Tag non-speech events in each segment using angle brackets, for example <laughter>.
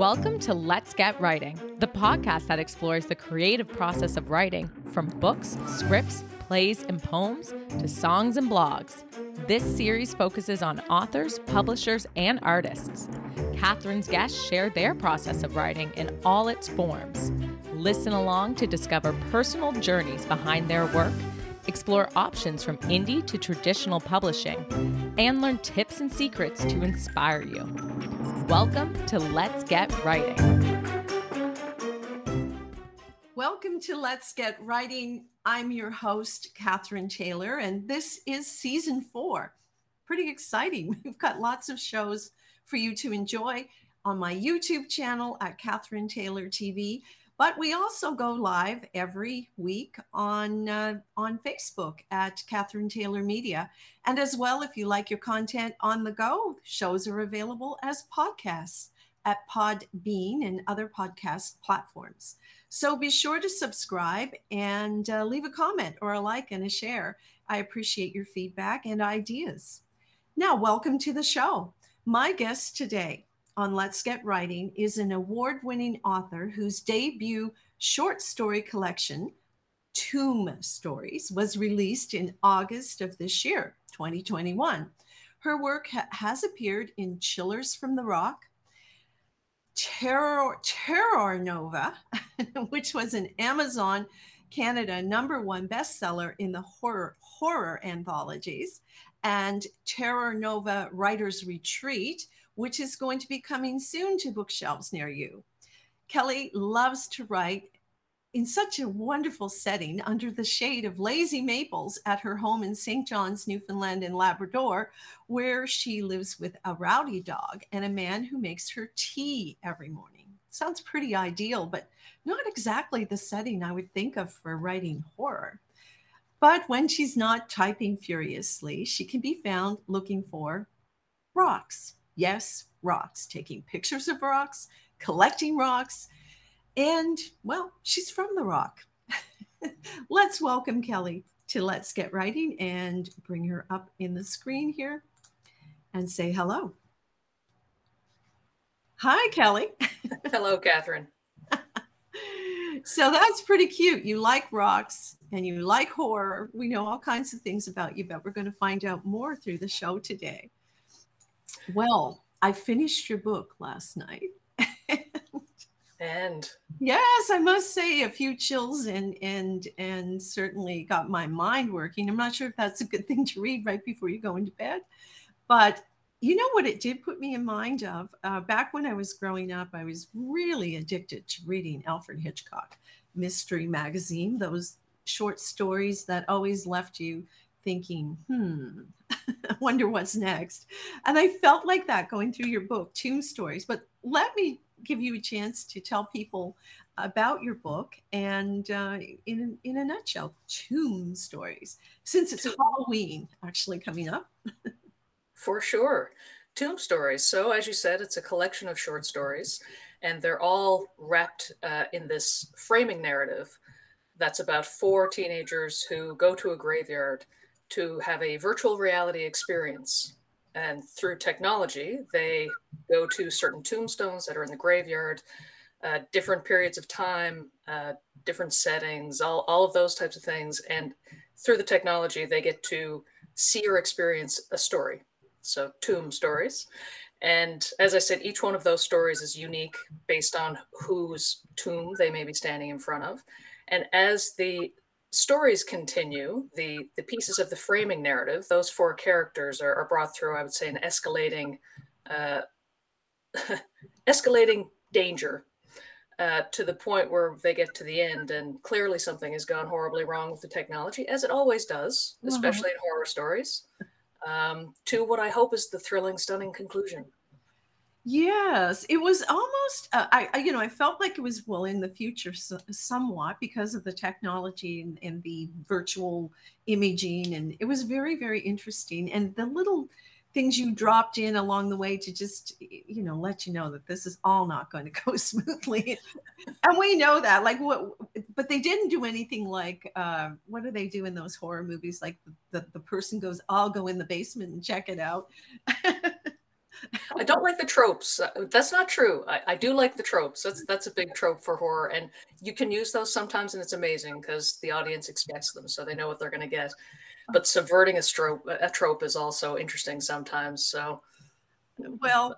Welcome to Let's Get Writing, the podcast that explores the creative process of writing from books, scripts, plays, and poems to songs and blogs. This series focuses on authors, publishers, and artists. Catherine's guests share their process of writing in all its forms. Listen along to discover personal journeys behind their work, explore options from indie to traditional publishing, and learn tips and secrets to inspire you. Welcome to Let's Get Writing. Welcome to Let's Get Writing. I'm your host, Catherine Taylor, and this is season four. Pretty exciting. <laughs> We've got lots of shows for you to enjoy on my YouTube channel at Catherine Taylor TV. But we also go live every week on uh, on Facebook at Catherine Taylor Media, and as well, if you like your content on the go, shows are available as podcasts at Podbean and other podcast platforms. So be sure to subscribe and uh, leave a comment or a like and a share. I appreciate your feedback and ideas. Now, welcome to the show. My guest today on Let's Get Writing is an award winning author whose debut short story collection, Tomb Stories, was released in August of this year, 2021. Her work ha- has appeared in Chillers from the Rock, Terror, Terror Nova, <laughs> which was an Amazon Canada number one bestseller in the horror horror anthologies, and Terror Nova Writers Retreat, which is going to be coming soon to bookshelves near you. Kelly loves to write in such a wonderful setting under the shade of lazy maples at her home in St. John's, Newfoundland and Labrador, where she lives with a rowdy dog and a man who makes her tea every morning. Sounds pretty ideal, but not exactly the setting I would think of for writing horror. But when she's not typing furiously, she can be found looking for rocks. Yes, rocks, taking pictures of rocks, collecting rocks, and well, she's from the rock. <laughs> Let's welcome Kelly to Let's Get Writing and bring her up in the screen here and say hello. Hi, Kelly. <laughs> Hello, Catherine. so that's pretty cute. You like rocks and you like horror. We know all kinds of things about you, but we're going to find out more through the show today. Well, I finished your book last night. and yes, I must say a few chills and and and certainly got my mind working. I'm not sure if that's a good thing to read right before you go into bed, but you know what it did put me in mind of uh, back when I was growing up. I was really addicted to reading Alfred Hitchcock mystery magazine. Those short stories that always left you thinking, hmm, <laughs> I wonder what's next. And I felt like that going through your book, Tomb Stories. But let me give you a chance to tell people about your book and uh, in, in a nutshell, Tomb Stories, since it's Halloween actually coming up. For sure. Tomb Stories. So, as you said, it's a collection of short stories, and they're all wrapped uh, in this framing narrative that's about four teenagers who go to a graveyard to have a virtual reality experience. And through technology, they go to certain tombstones that are in the graveyard, uh, different periods of time, uh, different settings, all, all of those types of things. And through the technology, they get to see or experience a story. So, tomb stories. And as I said, each one of those stories is unique based on whose tomb they may be standing in front of. And as the stories continue, the the pieces of the framing narrative, those four characters are, are brought through, I would say, an escalating uh, <laughs> escalating danger uh, to the point where they get to the end, and clearly something has gone horribly wrong with the technology, as it always does, especially in horror stories. Um, to what I hope is the thrilling, stunning conclusion. Yes, it was almost. Uh, I, I, you know, I felt like it was well in the future so, somewhat because of the technology and, and, the virtual imaging, and it was very, very interesting. And the little things you dropped in along the way to just, you know, let you know that this is all not going <laughs> to go smoothly. and we know that, like, what? But they didn't do anything like uh, what do they do in those horror movies? Like the, the the person goes, "I'll go in the basement and check it out." <laughs> I don't like the tropes. Uh, that's not true. I, I, do like the tropes. That's that's a big trope for horror, and you can use those sometimes, and it's amazing because the audience expects them, so they know what they're going to get. But subverting a trope, a trope, is also interesting sometimes. So, well,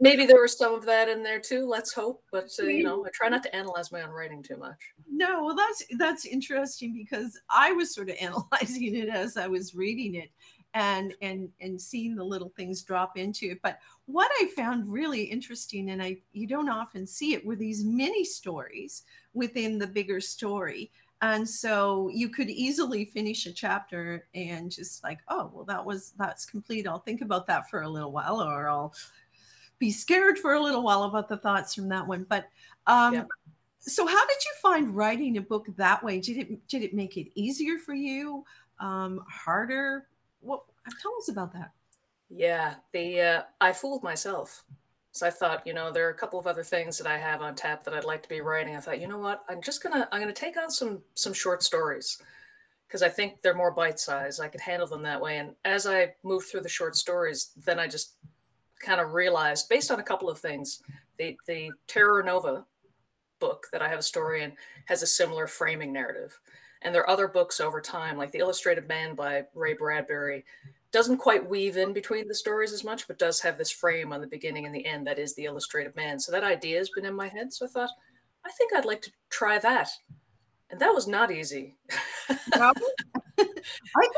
maybe there was some of that in there too. Let's hope. But uh, you know, I try not to analyze my own writing too much. No, well, that's that's interesting because I was sort of <laughs> analyzing it as I was reading it and and and seeing the little things drop into it. But what i found really interesting and i you don't often see it were these mini stories within the bigger story. And so you could easily finish a chapter and just like oh well that was that's complete. I'll think about that for a little while or i'll be scared for a little while about the thoughts from that one. But um yeah. so how did you find writing a book that way? Did it did it make it easier for you um harder what tell us about that. Yeah the uh, i fooled myself. So i thought you know there are a couple of other things that i have on tap that i'd like to be writing. I thought you know what? I'm just gonna i'm gonna take on some some short stories because i think they're more bite size i could handle them that way. And as i moved through the short stories then i just kind of realized based on a couple of things the the terror nova book that i have a story in has a similar framing narrative and there are other books over time, like The Illustrated Man by Ray Bradbury, doesn't quite weave in between the stories as much, but does have this frame on the beginning and the end that is the illustrated man. So that idea has been in my head. So I thought, I think I'd like to try that. And that was not easy. <laughs> I,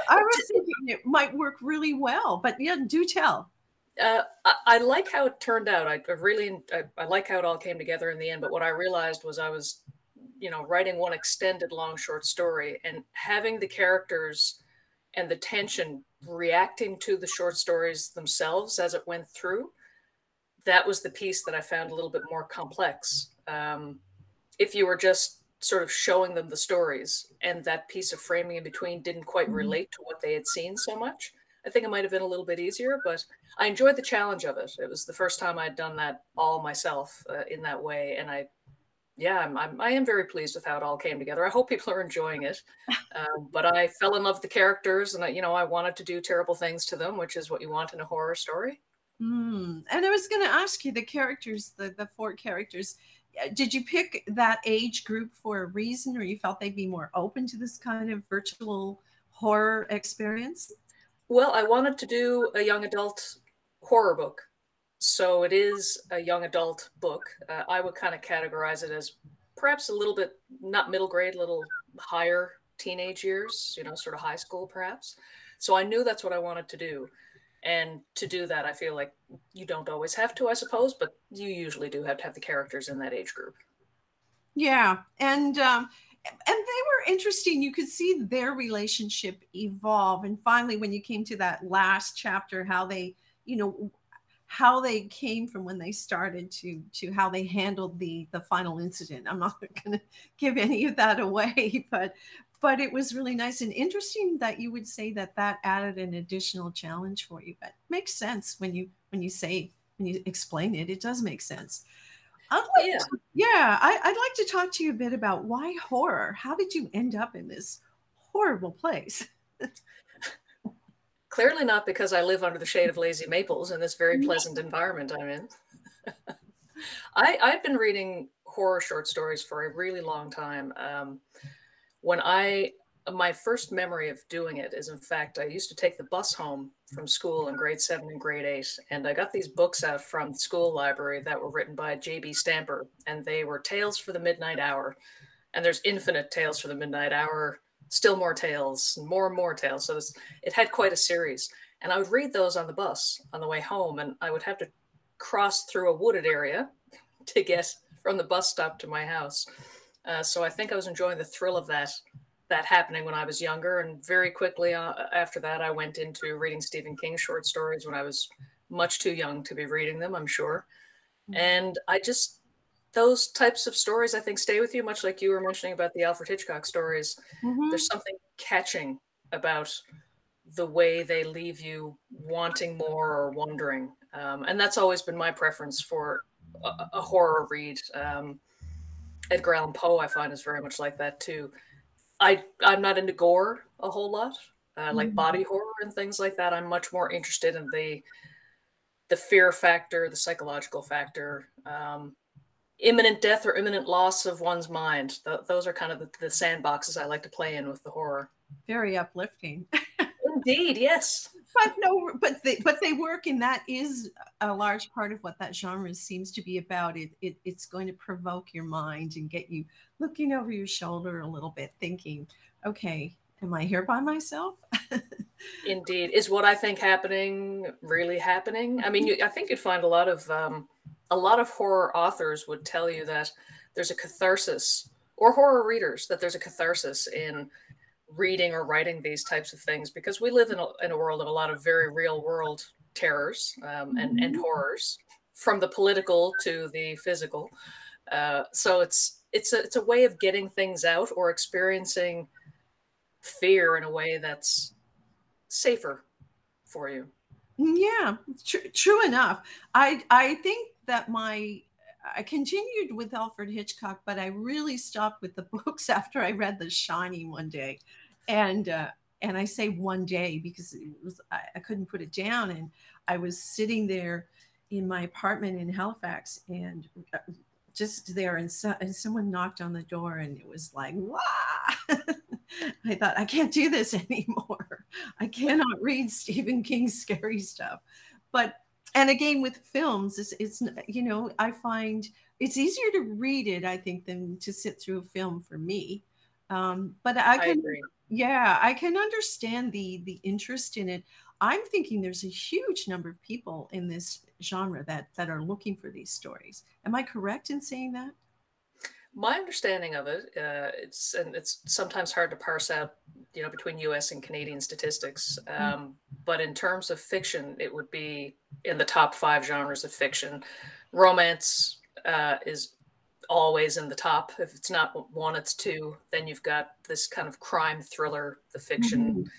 I, was thinking it might work really well, but yeah, do tell. Uh, I, I, like how it turned out. I, I really, I like how it all came together in the end. But what I realized was I was you know writing one extended long short story and having the characters and the tension reacting to the short stories themselves as it went through that was the piece that i found a little bit more complex um, if you were just sort of showing them the stories and that piece of framing in between didn't quite mm-hmm. relate to what they had seen so much i think it might have been a little bit easier but i enjoyed the challenge of it it was the first time i'd done that all myself uh, in that way and i yeah, I'm, I'm, I am very pleased with how it all came together. I hope people are enjoying it. <laughs> Um, but I fell in love with the characters, and I, you know, I wanted to do terrible things to them, which is what you want in a horror story. Mm. And I was going to ask you the characters, the the four characters. Did you pick that age group for a reason, or you felt they'd be more open to this kind of virtual horror experience? Well, I wanted to do a young adult horror book so it is a young adult book. Uh, I would kind of categorize it as perhaps a little bit not middle grade, a little higher teenage years, you know, sort of high school perhaps. So I knew that's what I wanted to do. And to do that, I feel like you don't always have to, I suppose, but you usually do have to have the characters in that age group. Yeah. And, um, and they were interesting. You could see their relationship evolve. And finally, when you came to that last chapter, how they, you know, how they came from when they started to to how they handled the the final incident. I'm not <laughs> going to give any of that away <laughs> but but it was really nice and interesting that you would say that that added an additional challenge for you but makes sense when you when you say when you explain it it does make sense. Like yeah, to, yeah I, i'd like to talk to you a bit about why horror? How did you end up in this horrible place <laughs> Clearly not because I live under the shade of lazy maples in this very pleasant environment I'm in. <laughs> I, I've been reading horror short stories for a really long time. Um, when I, my first memory of doing it is, in fact, I used to take the bus home from school in grade seven and grade eight, and I got these books out from the school library that were written by J.B. Stamper, and they were Tales for the Midnight Hour. And there's infinite Tales for the Midnight Hour still more tales, and more and more tales. So it had quite a series. And I would read those on the bus on the way home, and I would have to cross through a wooded area to get from the bus stop to my house. Uh, so I think I was enjoying the thrill of that that happening when I was younger, and very quickly uh, after that, I went into reading Stephen King short stories when I was much too young to be reading them. I'm sure, mm-hmm. and I just those types of stories I think stay with you, much like you were mentioning about the Alfred Hitchcock stories. Mm-hmm. There's something catching about the way they leave you wanting more or wondering. Um, and that's always been my preference for a, a horror read. Um, Edgar Allan Poe, I find, is very much like that too. I I'm not into gore a whole lot, uh, like mm-hmm. body horror and things like that. I'm much more interested in the the fear factor, the psychological factor, um, imminent death or imminent loss of one's mind. Th- those are kind of the, the sandboxes I like to play in with the horror. Very uplifting. <laughs> Indeed, yes. But no, but they but they work, and that is a large part of what that genre seems to be about. It, it it's going to provoke your mind and get you looking over your shoulder a little bit, thinking, okay, am I here by myself? <laughs> Indeed, is what I think happening really happening? I mean, you, I think you'd find a lot of um, a lot of horror authors would tell you that there's a catharsis, or horror readers that there's a catharsis in reading or writing these types of things because we live in a, in a world of a lot of very real world terrors um, and, and Mhm. horrors from the political to the physical uh, so it's it's a, it's a way of getting things out or experiencing fear in a way that's safer for you Yeah, tr- true enough. I I think that my I continued with Alfred Hitchcock, but I really stopped with the <laughs> books after I read The Shining one day, and uh, and I say one day because it was I, I couldn't put it down, and I was sitting there in my apartment in Halifax, and uh, just there, and, so, and someone knocked on the door, and it was like, wow! <laughs> I thought I can't do this <laughs> anymore. I cannot read Stephen King's scary stuff. But and again with films, it's, it's you know I find it's easier to read it I think than to sit through a film for me. Um, but I i can agree yeah I can understand the the interest in it. I'm thinking there's a huge number of people in this genre that that are looking for these stories. Am I correct in saying that? My understanding of it, uh, it's and it's sometimes hard to parse out, you know, between U.S. and Canadian statistics. Mm, Um, but in terms of fiction, it would be in the top five genres of fiction. Romance uh, is always in the top. If it's not one, it's two. Then you've got this kind of crime thriller, the fiction. mhm.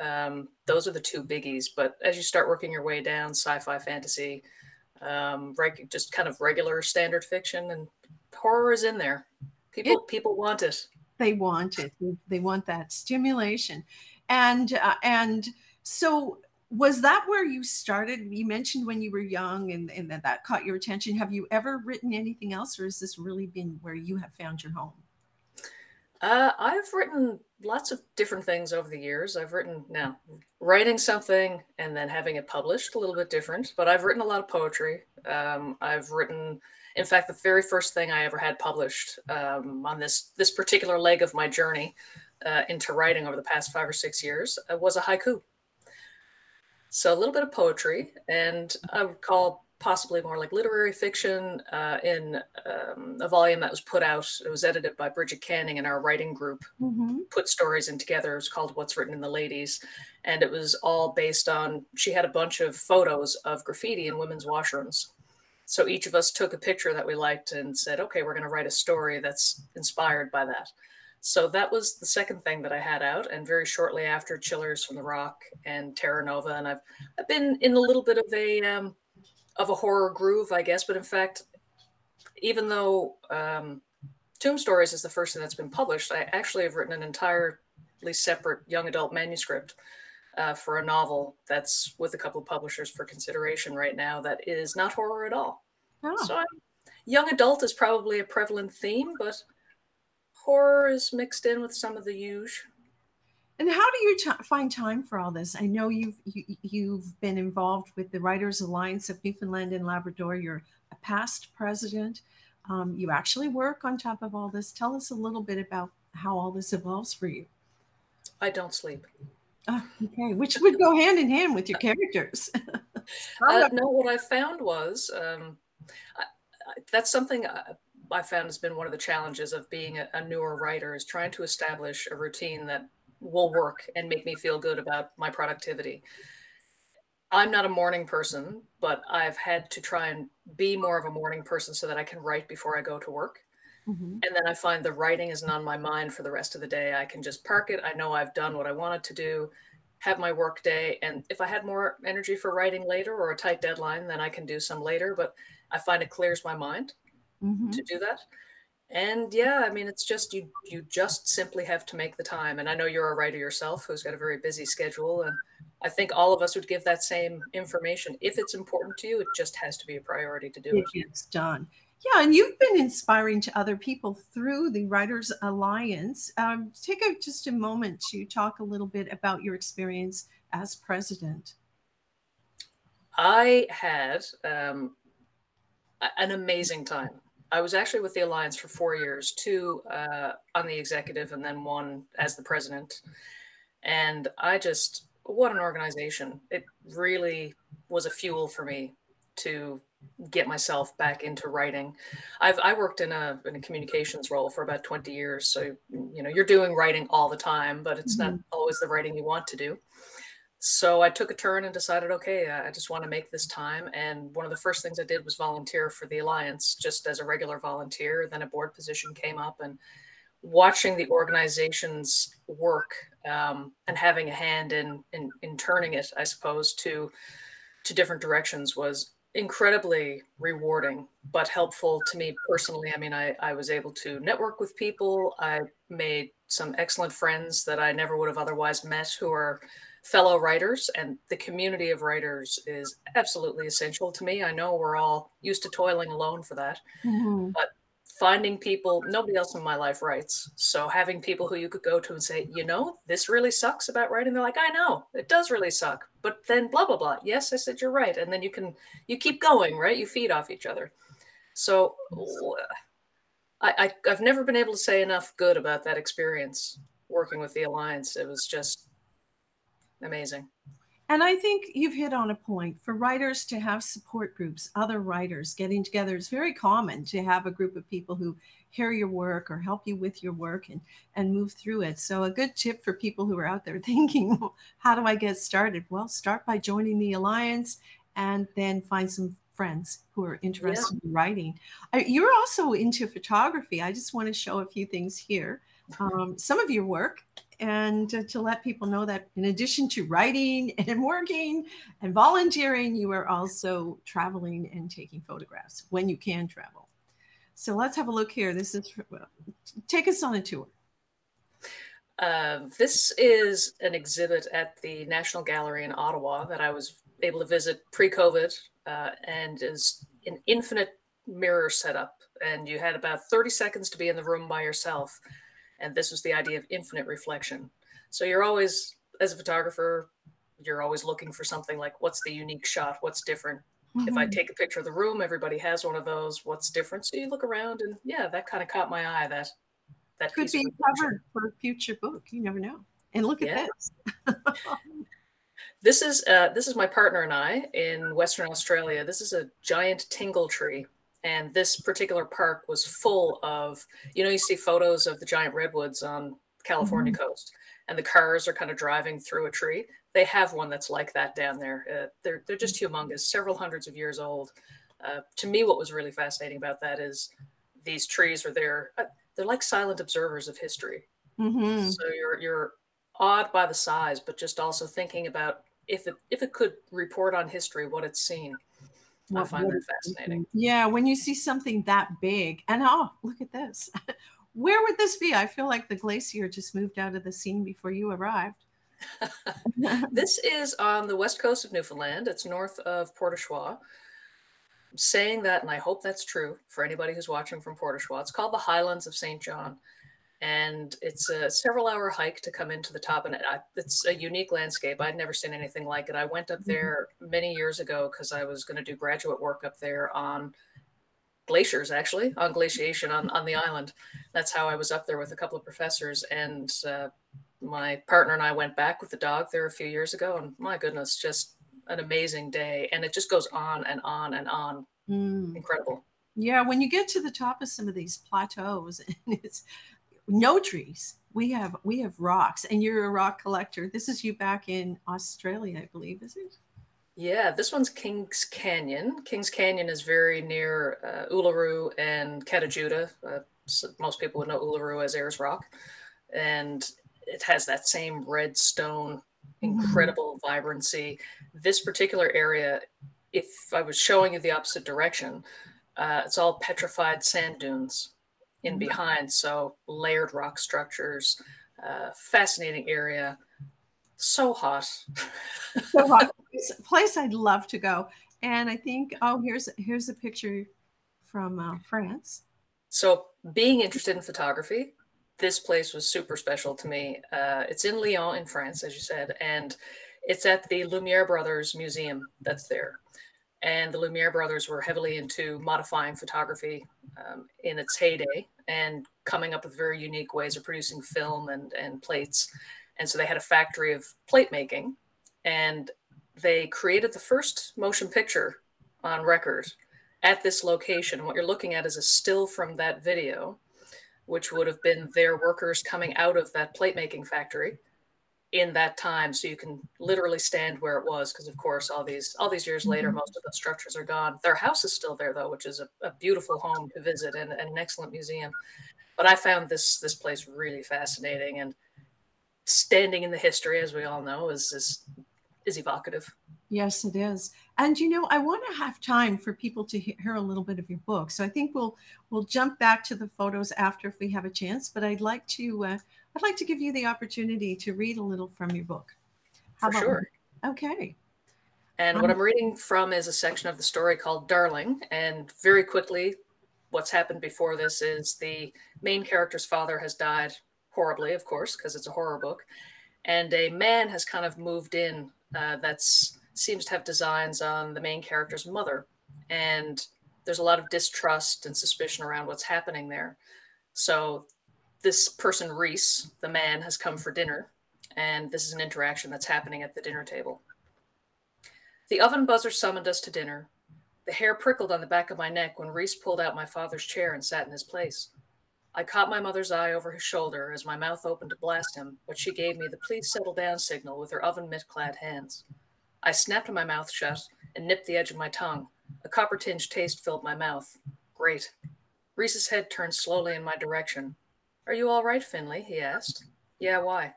Um, those are the two biggies. But as you start working your way down, sci-fi, fantasy, um, reg- just kind of regular standard fiction, and horror is in there. It People people want it. They want it. They they want that stimulation. And uh, and so was that where you started? You mentioned when you were young and, and that, that caught your attention. Have you ever written anything else, or has this really been where you have found your home? Uh, I've written lots of different things over the years. I've written now writing something and then having it published, a little bit different. But I've written a lot of poetry. Um, I've written, in fact, the very first thing I ever had published um, on this this particular leg of my journey uh, into writing over the past five or six years uh, was a haiku. So a little bit of poetry, and I would call possibly more like literary fiction uh, in um, a volume that was put out. It was edited by Bridget Canning and our writing group, Mm-hmm. put stories in together. It was called What's Written in the Ladies. And it was all based on, she had a bunch of photos of graffiti in women's washrooms. So each of us took a picture that we liked and said, okay, we're going to write a story that's inspired by that. So that was the second thing that I had out, and very shortly after, Chillers from the Rock and Terror Nova, and I've I've been in a little bit of a um, of a horror groove, I guess. But in fact, even though um, Tomb Stories is the first thing that's been published, I actually have written an entirely separate young adult manuscript uh, for a novel that's with a couple of publishers for consideration right now. That is not horror at all. Oh, So I'm, young adult is probably a prevalent theme, but horror is mixed in with some of the huge. and how do you ti find time for all this? I know you've you, you've been involved with the Writers Alliance of Newfoundland and Labrador. You're a past president. Um, you actually work on top of all this. Tell us a little bit about how all this evolves for you. I don't sleep. Ah, okay, which would go hand in hand with your characters. <laughs> Uh, no, what I found was um, I, I, that's something I, I found has been one of the challenges of being a, a newer writer is trying to establish a routine that will work and make me feel good about my productivity. I'm not a morning person, but I've had to try and be more of a morning person so that I can write before I go to work. Mhm. And then I find the writing isn't on my mind for the rest of the day. I can just park it. I know I've done what I wanted to do, have my work day. And if I had more energy for writing later or a tight deadline, then I can do some later. But I find it clears my mind Mhm. to do that. And yeah, I mean, it's just you you just simply have to make the time. And I know you're a writer yourself who's got a very busy schedule. And I think all of us would give that same information. If it's important to you, it just has to be a priority to do it. It gets done. Yeah, and you've been inspiring to other people through the Writers Alliance. Um, take a, just a moment to talk a little bit about your experience as president. I had um, an amazing time. I was actually with the Alliance for four years, two uh, on the executive and then one as the president. And I just, what an organization. It really was a fuel for me to get myself back into writing. I've I worked in a in a communications role for about 20 years. So you know, you're doing writing all the time, but it's mm-hmm. not always the writing you want to do. So I took a turn and decided, okay, I just want to make this time. And one of the first things I did was volunteer for the Alliance, just as a regular volunteer. Then a board position came up, and watching the organization's work um, and having a hand in, in in turning it, I suppose, to to different directions was incredibly rewarding but helpful to me personally. I mean I, I was able to network with people. I made some excellent friends that i never would have otherwise met who are fellow writers and the community of writers is absolutely essential to me. I know we're all used to toiling alone for that. Mm-hmm. but finding people nobody else in my life writes. So having people who you could go to and say you know this really sucks about writing they're like i know it does really suck but then blah blah blah. Yes i said you're right. And then you can you keep going right? You feed off each other. So uh, I, I i've never been able to say enough good about that experience working with the alliance. It was just amazing and I think you've hit on a point for writers to have support groups, other writers getting together. It's very common to have a group of people who hear your work or help you with your work and, and move through it. So, a good tip for people who are out there <laughs> thinking, how do I get started? Well, start by joining the Alliance and then find some friends who are interested yeah. in writing. You're also into photography. I just want to show a few things here. <laughs> Um, some of your work and to let people know that in addition to writing <laughs> and working and volunteering, you are also traveling and taking photographs when you can travel. So let's have a look here. This is take us on a tour. Uh, this is an exhibit at the National Gallery in Ottawa that I was able to visit pre-COVID, uh, and is an infinite mirror setup. And you had about 30 seconds to be in the room by yourself and this was the idea of infinite reflection. So you're always, as a photographer, you're always looking for something like what's the unique shot, what's different. Mm-hmm. If I mm-hmm. take a picture of the room, everybody has one of those. What's different? So you look around, and yeah, that kind of caught my eye. That that could be covered for a future book. You never know. And look yeah. at this. this is uh, this is my partner and I in Western Australia. This is a giant tingle tree and this particular park was full of you know you see photos of the giant redwoods on california mm-hmm. coast and the cars are kind of driving through a tree. They have one that's like that down there. Uh, they're, they're just humongous several hundreds of years old. Uh, to me what was really fascinating about that is these trees are there uh, they're like silent observers of history. Mm-hmm. so you're you're awed by the size but just also thinking about if it if it could report on history what it's seen I find that fascinating. Yeah, when you see something that big, and oh, look at this. <laughs> Where would this be? I feel like the glacier just moved out of the scene before you arrived. <laughs> this is on the west coast of Newfoundland. It's north of Port. I'm saying that, and I hope that's true for anybody who's watching from Port au Choix. It's called the Highlands of St. John and it's a several hour hike to come into the top and it's a unique landscape. I'd never seen anything like it. I went up mm-hmm. there many years ago because i was going to do graduate work up there on glaciers actually on glaciation on, on the island. That's how i was up there with a couple of professors and uh, my partner and i went back with the dog there a few years ago and my goodness just an amazing day and it just goes on and on and on. Mm. incredible. Yeah, when you get to the top of some of these plateaus, <laughs> and it's no trees. We have we have rocks, and you're a rock collector. This is you back in Australia, I believe, is it? Yeah, this one's Kings Canyon. Kings Canyon is very near uh, Uluru and Kata Tjuta. Uh, so most people would know Uluru as Ayers Rock, and it has that same red stone, mm-hmm. incredible mm-hmm. vibrancy. This particular area, if I was showing you the opposite direction, uh, it's all petrified sand dunes in mm-hmm. behind. So layered rock structures, uh, fascinating area. So hot. so hot. <laughs> Place I'd love to go. And I think, oh, here's here's a picture from uh, France. So, being interested in photography, this place was super special to me. Uh, it's in Lyon, in France, as you said, and it's at the Lumiere Brothers Museum that's there. And the Lumiere brothers were heavily into modifying photography um, in its heyday and coming up with very unique ways of producing film and, and plates. And so they had a factory of plate making. And they created the first motion picture on record at this location. What you're looking at is a still from that video, which would have been their workers coming out of that plate making factory in that time so you can literally stand where it was because of course all these all these years later mm-hmm. most of the structures are gone. Their house is still there though which is a, a beautiful home to visit and, and, an excellent museum. But i found this this place really fascinating and standing in the history as we all know is is is evocative. Yes it is. And you know i want to have time for people to hear a little bit of your book so i think we'll we'll jump back to the photos after if we have a chance but i'd like to uh, I'd like to give you the opportunity to read a little from your book. How For sure. Okay. And um, what I'm reading from is a section of the story called Darling. And very quickly, what's happened before this is the main character's father has died horribly, of course, because it's a horror book. And a man has kind of moved in uh, that seems to have designs on the main character's mother. And there's a lot of distrust and suspicion around what's happening there. So this person, Reese, the man, has come for dinner, and this is an interaction that's happening at the dinner table. The oven buzzer summoned us to dinner. The hair prickled on the back of my neck when Reese pulled out my father's chair and sat in his place. I caught my mother's eye over his shoulder as my mouth opened to blast him, but she gave me the please settle down signal with her oven mitt clad hands. I snapped my mouth shut and nipped the edge of my tongue. A copper tinged taste filled my mouth. Great. Reese's head turned slowly in my direction, are you all right, Finley? he asked. Yeah, why?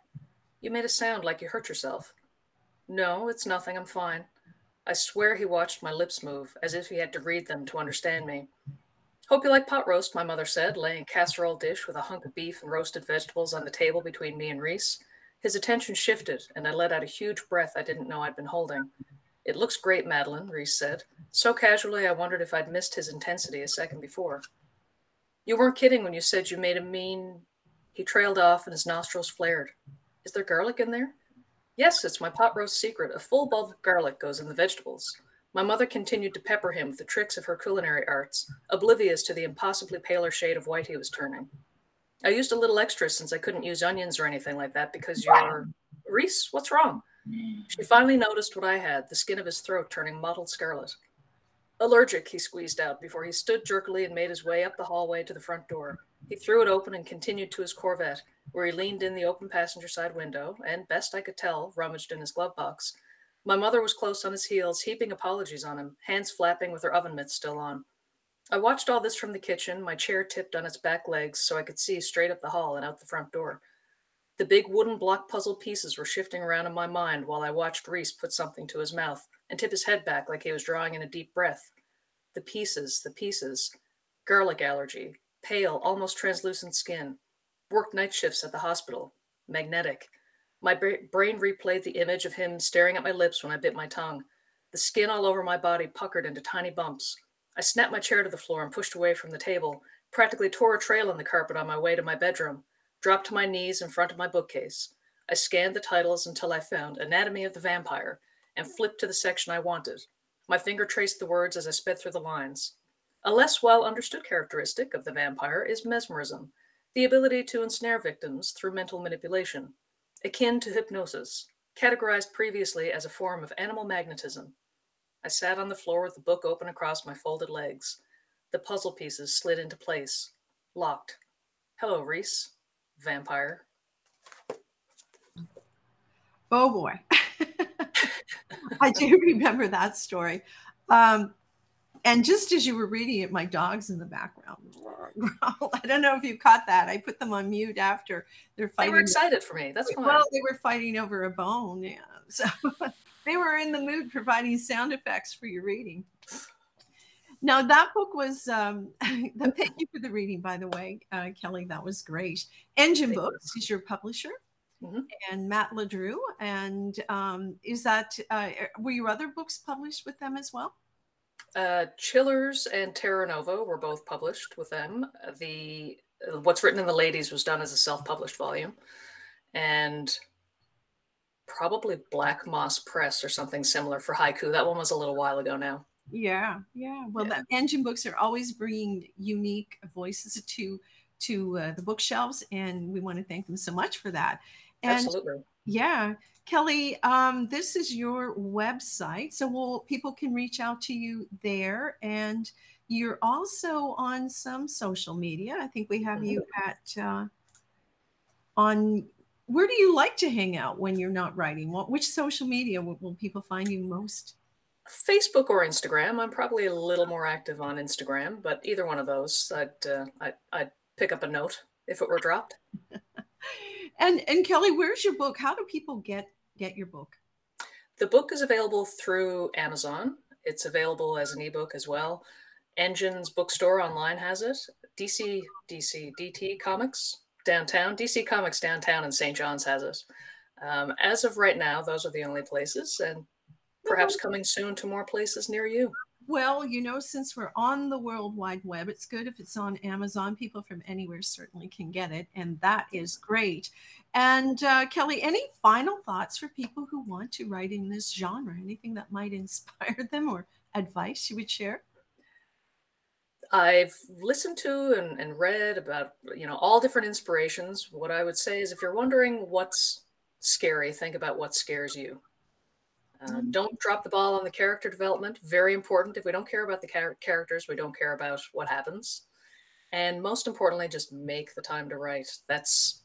You made a sound like you hurt yourself. No, it's nothing. I'm fine. I swear he watched my lips move, as if he had to read them to understand me. Hope you like pot roast, my mother said, laying a casserole dish with a hunk of beef and roasted vegetables on the table between me and Reese. His attention shifted, and I let out a huge breath I didn't know I'd been holding. It looks great, Madeline, Reese said. So casually, I wondered if I'd missed his intensity a second before. You weren't kidding when you said you made a mean. He trailed off and his nostrils flared. Is there garlic in there? Yes, it's my pot roast secret. A full bulb of garlic goes in the vegetables. My mother continued to pepper him with the tricks of her culinary arts, oblivious to the impossibly paler shade of white he was turning. I used a little extra since I couldn't use onions or anything like that because you're. Reese, what's wrong? She finally noticed what I had, the skin of his throat turning mottled scarlet. Allergic, he squeezed out before he stood jerkily and made his way up the hallway to the front door. He threw it open and continued to his Corvette, where he leaned in the open passenger side window and, best I could tell, rummaged in his glove box. My mother was close on his heels, heaping apologies on him, hands flapping with her oven mitts still on. I watched all this from the kitchen, my chair tipped on its back legs so I could see straight up the hall and out the front door. The big wooden block puzzle pieces were shifting around in my mind while I watched Reese put something to his mouth and tip his head back like he was drawing in a deep breath. The pieces, the pieces. Garlic allergy, pale, almost translucent skin. Worked night shifts at the hospital. Magnetic. My brain replayed the image of him staring at my lips when I bit my tongue. The skin all over my body puckered into tiny bumps. I snapped my chair to the floor and pushed away from the table, practically tore a trail in the carpet on my way to my bedroom, dropped to my knees in front of my bookcase. I scanned the titles until I found Anatomy of the Vampire and flipped to the section I wanted my finger traced the words as I sped through the lines. A less well understood characteristic of the vampire is mesmerism, the ability to ensnare victims through mental manipulation, akin to hypnosis, categorized previously as a form of animal magnetism. I sat on the floor with the book open across my folded legs. The puzzle pieces slid into place, locked. Hello, Reese. Vampire. Oh boy. <laughs> I do <laughs> remember that story. Um, and just as you were reading it, my dog's in the background. <laughs> I don't know if you caught that. I put them on mute after they're fighting. They were excited for me. That's fine. Well, they were fighting over a bone. Yeah. <laughs> So they were in the mood providing sound effects for your reading. Now that book was. Um, thank you for the reading, by the way, uh, Kelly. That was great. Engen thank Books you. is your publisher. Mm-hmm. and Matt LeDrew. And um, is that, uh, were your other books published with them as well? Uh, Chillers and Terror Nova were both published with them. The What's Written in the Ladies was done as a self-published volume. And probably Black Moss Press or something similar for haiku. That one was a little while ago now. Yeah, yeah. Well, yeah. the Engen books are always bringing unique voices to to uh, the bookshelves, and we want to thank them so much for that. And Absolutely. Yeah, Kelly, um, this is your website, so we'll, people can reach out to you there, and you're also on some social media. I think we have mm-hmm. you at uh, on where do you like to hang out when you're not writing? What which social media will, will people find you most? Facebook or Instagram. I'm probably a little more active on Instagram, but either one of those, I'd uh, I'd, I'd pick up a note if it were dropped. <laughs> and and Kelly, where's your book? How do people get get your book? The book is available through Amazon. It's available as an ebook as well. Engen's Bookstore online has it. DC DC DT Comics downtown, DC Comics downtown, and St. John's has it. Um, as of right now, those are the only places, and perhaps coming soon to more places near you. Well, you know, since we're on the World Wide Web, it's good if it's on Amazon. People from anywhere certainly can get it, and that is great. And uh, Kelly, any final thoughts for people who want to write in this genre? Anything that might <laughs> inspire them or advice you would share? I've listened to and, and read about, you know, all different inspirations. What I would say is if you're wondering what's scary, think about what scares you. Uh, mm-hmm. Don't drop the ball on the character development. Very important. If we don't care about the char- characters, we don't care about what happens. And most importantly, just make the time to write. That's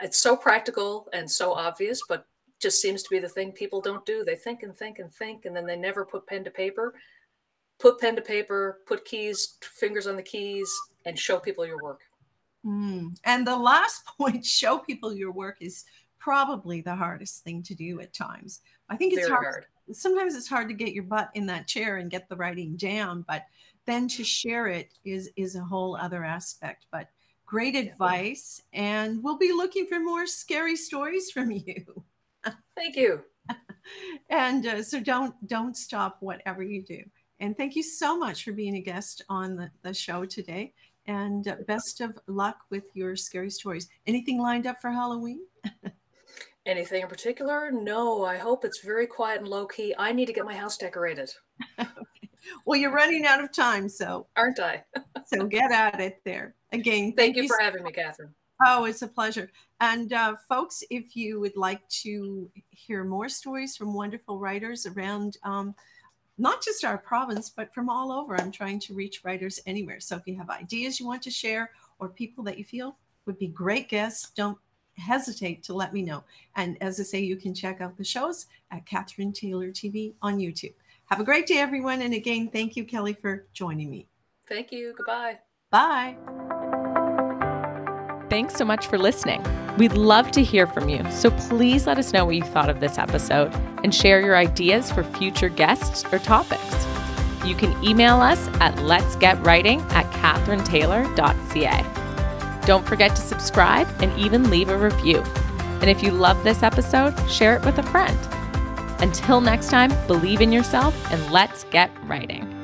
it's so practical and so obvious, but just seems to be the thing people don't do. They think and think and think, and then they never put pen to paper put pen to paper, put keys, fingers on the keys, and show people your work. Mm. And the last <laughs> point, show people your work, is probably the hardest thing to do at times. I think it's hard. hard. Sometimes it's hard to get your butt in that chair and get the writing down, but then to share it is is a whole other aspect. But great advice, and we'll be looking for more scary stories from you. <laughs> Thank you. and uh, so don't don't stop whatever you do. And thank you so much for being a guest on the, the show today. And uh, best of luck with your scary stories. Anything lined up for Halloween? <laughs> Anything in particular? No, I hope it's very quiet and low key. I need to get my house decorated. <laughs> Well, you're running out of time, so aren't I? <laughs> so get at it there. Again, thank, thank you, you for having me, Catherine. Oh, it's a pleasure. And uh, folks, if you would like to hear more stories from wonderful writers around um, not just our province, but from all over. I'm trying to reach writers anywhere. So if you have ideas you want to share or people that you feel would be great guests, don't hesitate to let me know. And as I say, you can check out the shows at Catherine Taylor TV on YouTube. Have a great day, everyone. And again, thank you, Kelly, for joining me. Thank you. Goodbye. Bye. Thanks so much for listening. We'd love to hear from you, so please let us know what you thought of this episode and share your ideas for future guests or topics. You can email us at letsgetwriting at catherinetaylor.ca. Don't forget to subscribe and even leave a review. And if you love this episode, share it with a friend. Until next time, believe in yourself and let's get writing.